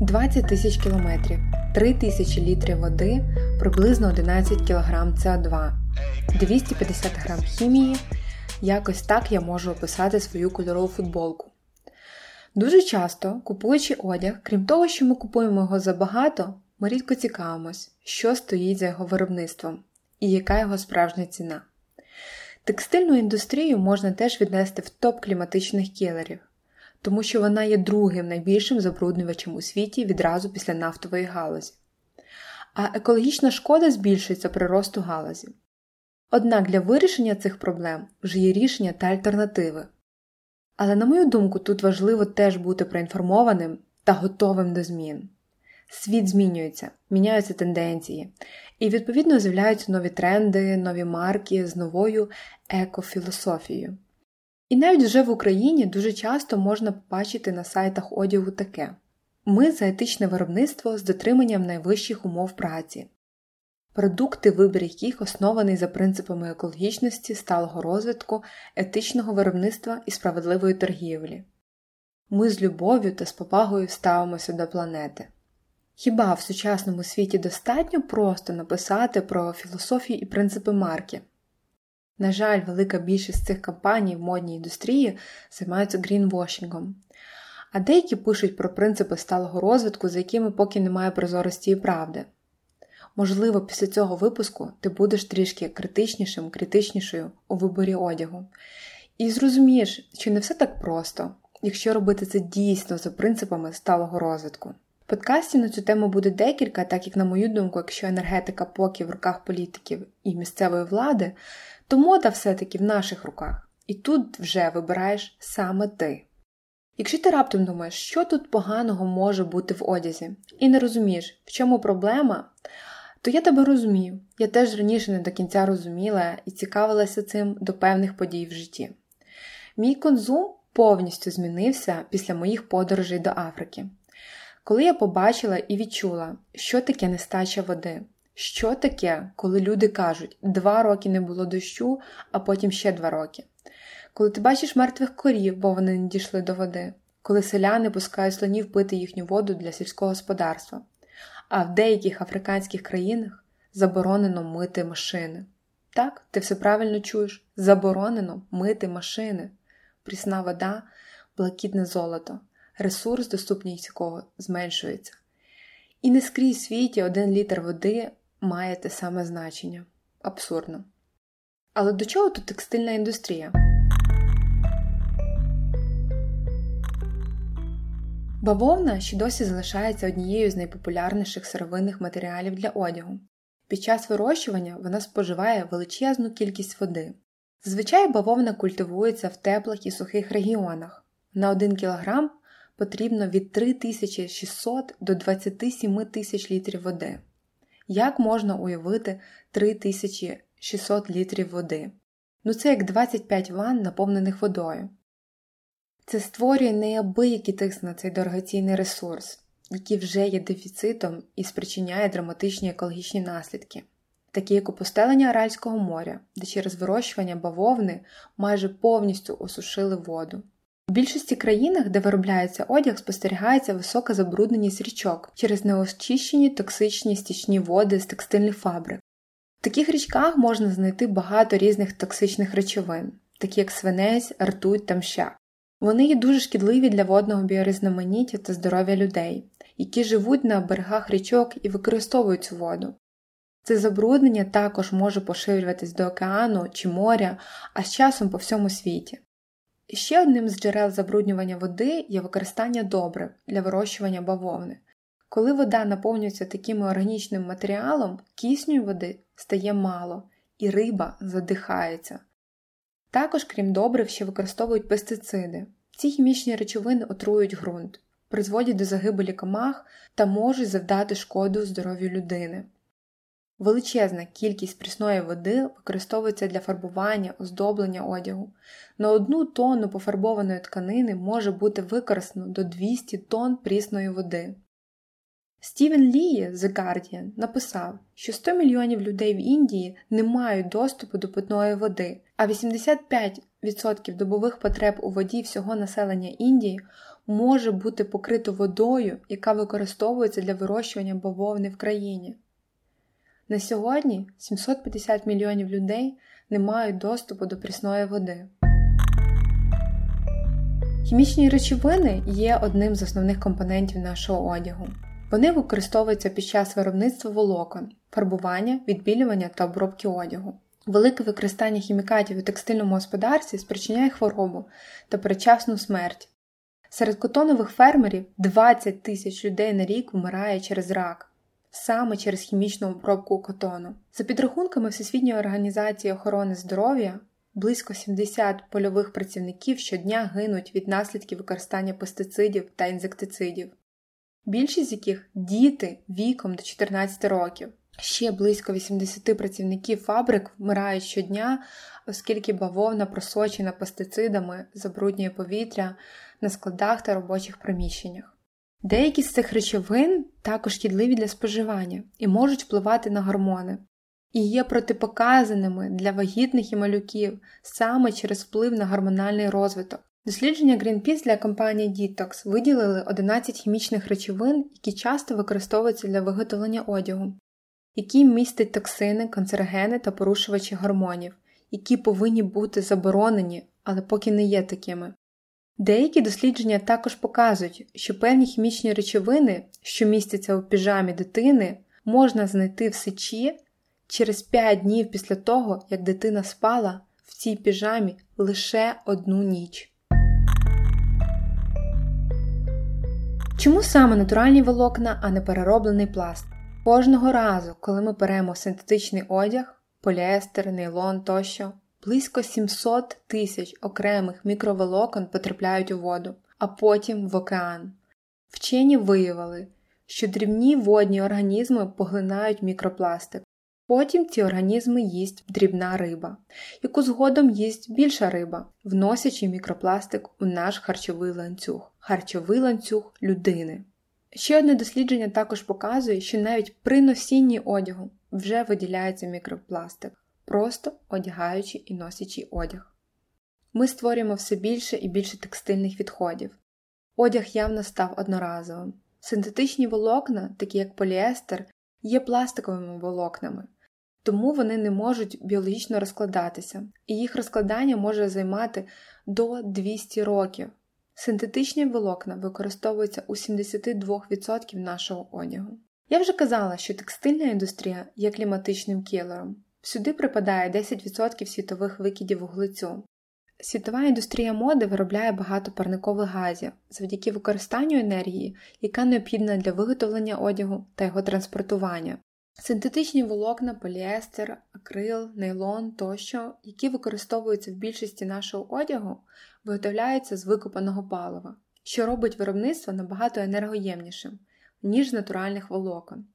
20 тисяч кілометрів, 3 тисячі літрів води, приблизно 11 кг СО2, 250 грам хімії. Якось так я можу описати свою кольорову футболку. Дуже часто, купуючи одяг, крім того, що ми купуємо його забагато, ми рідко цікавимось, що стоїть за його виробництвом і яка його справжня ціна. Текстильну індустрію можна теж віднести в топ кліматичних кілерів, тому що вона є другим найбільшим забруднювачем у світі відразу після нафтової галузі. А екологічна шкода збільшується при росту галузі. Однак для вирішення цих проблем вже є рішення та альтернативи. Але, на мою думку, тут важливо теж бути проінформованим та готовим до змін. Світ змінюється, міняються тенденції, і, відповідно, з'являються нові тренди, нові марки з новою екофілософією. І навіть вже в Україні дуже часто можна побачити на сайтах одягу таке: ми за етичне виробництво з дотриманням найвищих умов праці, продукти, вибір яких оснований за принципами екологічності, сталого розвитку, етичного виробництва і справедливої торгівлі. Ми з любов'ю та з повагою ставимося до планети. Хіба в сучасному світі достатньо просто написати про філософію і принципи марки? На жаль, велика більшість цих компаній в модній індустрії займаються грінвошингом, а деякі пишуть про принципи сталого розвитку, за якими поки немає прозорості і правди. Можливо, після цього випуску ти будеш трішки критичнішим, критичнішою у виборі одягу. І зрозумієш, що не все так просто, якщо робити це дійсно за принципами сталого розвитку. Подкастів на цю тему буде декілька, так як, на мою думку, якщо енергетика поки в руках політиків і місцевої влади, то мода все-таки в наших руках, і тут вже вибираєш саме ти. Якщо ти раптом думаєш, що тут поганого може бути в одязі, і не розумієш, в чому проблема, то я тебе розумію. Я теж раніше не до кінця розуміла і цікавилася цим до певних подій в житті. Мій конзум повністю змінився після моїх подорожей до Африки. Коли я побачила і відчула, що таке нестача води, що таке, коли люди кажуть, два роки не було дощу, а потім ще два роки. Коли ти бачиш мертвих корів, бо вони не дійшли до води, коли селяни пускають слонів пити їхню воду для сільського господарства, а в деяких африканських країнах заборонено мити машини. Так, ти все правильно чуєш: заборонено мити машини, прісна вода, блакитне золото, ресурс, доступність якого зменшується. І не скрізь світі один літр води має те саме значення. Абсурдно. Але до чого тут текстильна індустрія? Бавовна ще досі залишається однією з найпопулярніших сировинних матеріалів для одягу. Під час вирощування вона споживає величезну кількість води. Зазвичай бавовна культивується в теплих і сухих регіонах. На 1 кг потрібно від 3600 до 27 тисяч літрів води. Як можна уявити 3600 літрів води? Ну це як 25 ванн, наповнених водою. Це створює неабиякий тиск на цей дорогоцінний ресурс, який вже є дефіцитом і спричиняє драматичні екологічні наслідки, такі як опустелення Аральського моря, де через вирощування бавовни майже повністю осушили воду. У більшості країнах, де виробляється одяг, спостерігається висока забрудненість річок через неочищені токсичні стічні води з текстильних фабрик. В таких річках можна знайти багато різних токсичних речовин, такі як свинець, ртуть та мща. Вони є дуже шкідливі для водного біорізноманіття та здоров'я людей, які живуть на берегах річок і використовують цю воду. Це забруднення також може поширюватись до океану чи моря, а з часом по всьому світі. Ще одним з джерел забруднювання води є використання добрив для вирощування бавовни. Коли вода наповнюється таким органічним матеріалом, кисню води стає мало, і риба задихається. Також, крім добрив, ще використовують пестициди. Ці хімічні речовини отруюють ґрунт, призводять до загибелі комах та можуть завдати шкоду здоров'ю людини. Величезна кількість прісної води використовується для фарбування, оздоблення одягу. На одну тонну пофарбованої тканини може бути використано до 200 тонн прісної води. Стівен Лії The Guardian написав, що 100 мільйонів людей в Індії не мають доступу до питної води, а 85% добових потреб у воді всього населення Індії може бути покрито водою, яка використовується для вирощування бавовни в країні. На сьогодні 750 мільйонів людей не мають доступу до прісної води. Хімічні речовини є одним з основних компонентів нашого одягу. Вони використовуються під час виробництва волокон, фарбування, відбілювання та обробки одягу. Велике використання хімікатів у текстильному господарстві спричиняє хворобу та передчасну смерть. Серед котонових фермерів 20 тисяч людей на рік вмирає через рак, саме через хімічну обробку котону. За підрахунками Всесвітньої організації охорони здоров'я, близько 70 польових працівників щодня гинуть від наслідків використання пестицидів та інсектицидів, більшість з яких діти віком до 14 років. Ще близько 80 працівників фабрик вмирають щодня, оскільки бавовна просочена пестицидами забруднює повітря на складах та робочих приміщеннях. Деякі з цих речовин також шкідливі для споживання і можуть впливати на гормони, і є протипоказаними для вагітних і малюків саме через вплив на гормональний розвиток. Дослідження Greenpeace для компанії Detox виділили 11 хімічних речовин, які часто використовуються для виготовлення одягу які містять токсини, канцерогени та порушувачі гормонів, які повинні бути заборонені, але поки не є такими. Деякі дослідження також показують, що певні хімічні речовини, що містяться у піжамі дитини, можна знайти в сечі через 5 днів після того, як дитина спала в цій піжамі лише одну ніч. Чому саме натуральні волокна, а не перероблений пласт? Кожного разу, коли ми беремо синтетичний одяг, поліестер, нейлон тощо, близько 700 тисяч окремих мікроволокон потрапляють у воду, а потім в океан. Вчені виявили, що дрібні водні організми поглинають мікропластик. Потім ці організми їсть дрібна риба, яку згодом їсть більша риба, вносячи мікропластик у наш харчовий ланцюг, харчовий ланцюг людини. Ще одне дослідження також показує, що навіть при носінні одягу вже виділяється мікропластик, просто одягаючи і носячи одяг. Ми створюємо все більше і більше текстильних відходів. Одяг явно став одноразовим. Синтетичні волокна, такі як поліестер, є пластиковими волокнами, тому вони не можуть біологічно розкладатися, і їх розкладання може займати до 200 років. Синтетичні волокна використовуються у 72% нашого одягу. Я вже казала, що текстильна індустрія є кліматичним кілером. Сюди припадає 10% світових викидів вуглецю. Світова індустрія моди виробляє багато парникових газів завдяки використанню енергії, яка необхідна для виготовлення одягу та його транспортування. Синтетичні волокна, поліестер, акрил, нейлон тощо, які використовуються в більшості нашого одягу, виготовляються з викопаного палива, що робить виробництво набагато енергоємнішим, ніж натуральних волокон.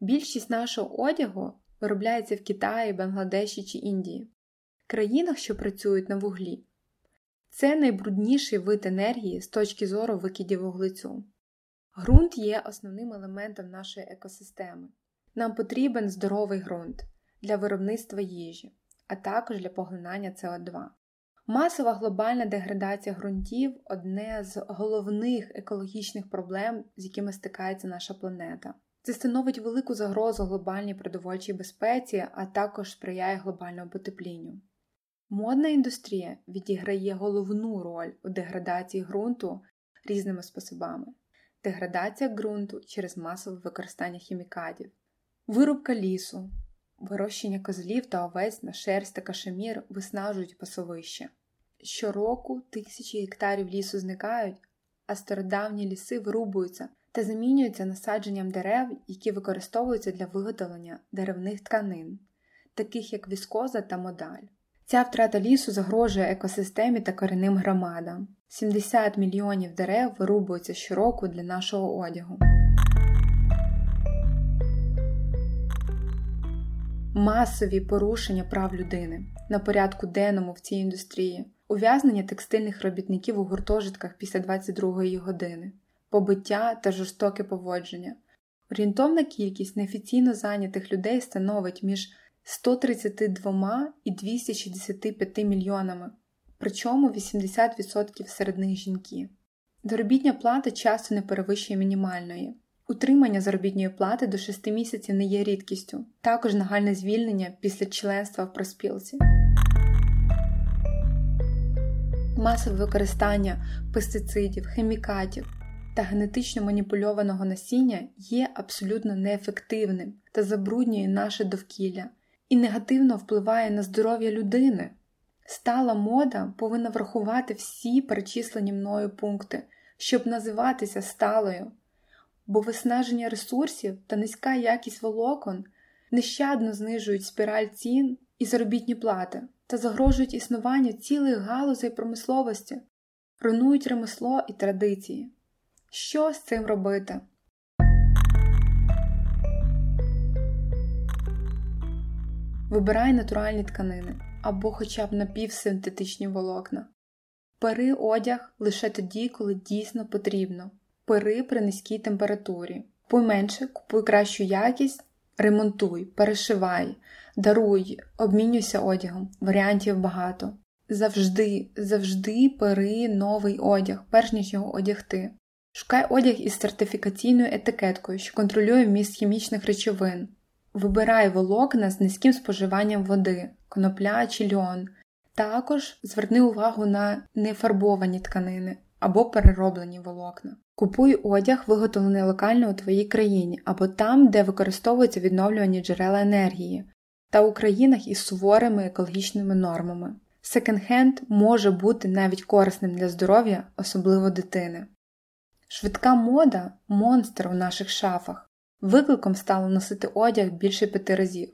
Більшість нашого одягу виробляється в Китаї, Бангладеші чи Індії, країнах, що працюють на вуглі. Це найбрудніший вид енергії з точки зору викидів вуглецю. Грунт є основним елементом нашої екосистеми. Нам потрібен здоровий ґрунт для виробництва їжі, а також для поглинання СО2. Масова глобальна деградація ґрунтів одне з головних екологічних проблем, з якими стикається наша планета. Це становить велику загрозу глобальній продовольчій безпеці, а також сприяє глобальному потеплінню. Модна індустрія відіграє головну роль у деградації ґрунту різними способами: деградація ґрунту через масове використання хімікатів, вирубка лісу, вирощення козлів та овець на шерсть та кашемір виснажують пасовище. Щороку тисячі гектарів лісу зникають, а стародавні ліси вирубуються та замінюються насадженням дерев, які використовуються для виготовлення деревних тканин, таких як віскоза та модаль. Ця втрата лісу загрожує екосистемі та корінним громадам. 70 мільйонів дерев вирубуються щороку для нашого одягу. Масові порушення прав людини на порядку денному в цій індустрії ув'язнення текстильних робітників у гуртожитках після 22-ї години, побиття та жорстоке поводження. Орієнтовна кількість неофіційно зайнятих людей становить між 132 і 265 мільйонами, причому 80% серед них жінки. Заробітня плата часто не перевищує мінімальної. Утримання заробітної плати до 6 місяців не є рідкістю, також нагальне звільнення після членства в проспілці. Масове використання пестицидів, хімікатів та генетично маніпульованого насіння є абсолютно неефективним та забруднює наше довкілля і негативно впливає на здоров'я людини. Стала мода повинна врахувати всі перечислені мною пункти, щоб називатися сталою, бо виснаження ресурсів та низька якість волокон нещадно знижують спіраль цін і заробітні плати та загрожують існуванню цілих галузей промисловості, руйнують ремесло і традиції. Що з цим робити? Вибирай натуральні тканини або хоча б напівсинтетичні волокна. Пери одяг лише тоді, коли дійсно потрібно. Пери при низькій температурі. Купуй менше, купуй кращу якість, ремонтуй, перешивай, даруй, обмінюйся одягом, варіантів багато. Завжди, завжди пери новий одяг, перш ніж його одягти. Шукай одяг із сертифікаційною етикеткою, що контролює вміст хімічних речовин. Вибирай волокна з низьким споживанням води, конопля чи льон. Також зверни увагу на нефарбовані тканини або перероблені волокна. Купуй одяг, виготовлений локально у твоїй країні або там, де використовуються відновлювані джерела енергії, та у країнах із суворими екологічними нормами. Секонд-хенд може бути навіть корисним для здоров'я, особливо дитини. Швидка мода монстр у наших шафах. Викликом стало носити одяг більше п'яти разів.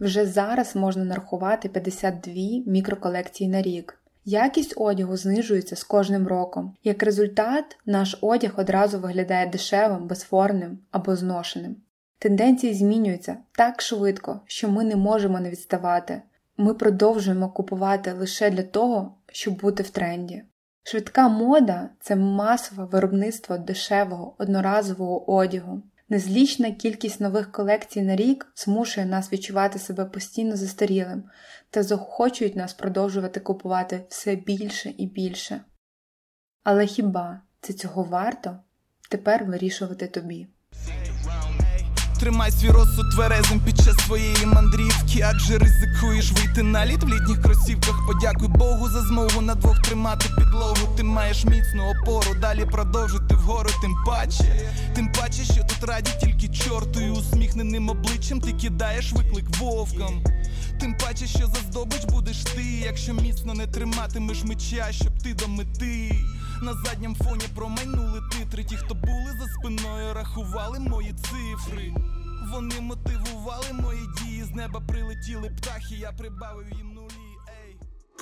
Вже зараз можна нарахувати 52 мікроколекції на рік. Якість одягу знижується з кожним роком. Як результат, наш одяг одразу виглядає дешевим, безформним або зношеним. Тенденції змінюються так швидко, що ми не можемо не відставати. Ми продовжуємо купувати лише для того, щоб бути в тренді. Швидка мода це масове виробництво дешевого одноразового одягу. Незлічна кількість нових колекцій на рік змушує нас відчувати себе постійно застарілим та заохочують нас продовжувати купувати все більше і більше. Але хіба це цього варто тепер вирішувати тобі? Тримай свій розсуд тверезим під час своєї мандрівки, адже ризикуєш вийти на лід в літніх кросівках. Подякуй Богу за змогу на двох тримати підлогу. Ти маєш міцну опору, далі продовжити вгору, тим паче, тим паче, що тут раді тільки чорту і усміхненим обличчям ти кидаєш виклик вовкам. Тим паче, що за здобич будеш ти, якщо міцно не триматимеш меча, щоб ти до мети. На заднім фоні промайнули титри. Ті, хто були за спиною, рахували мої цифри. Вони мотивували мої дії. З неба прилетіли птахи, я прибавив їм.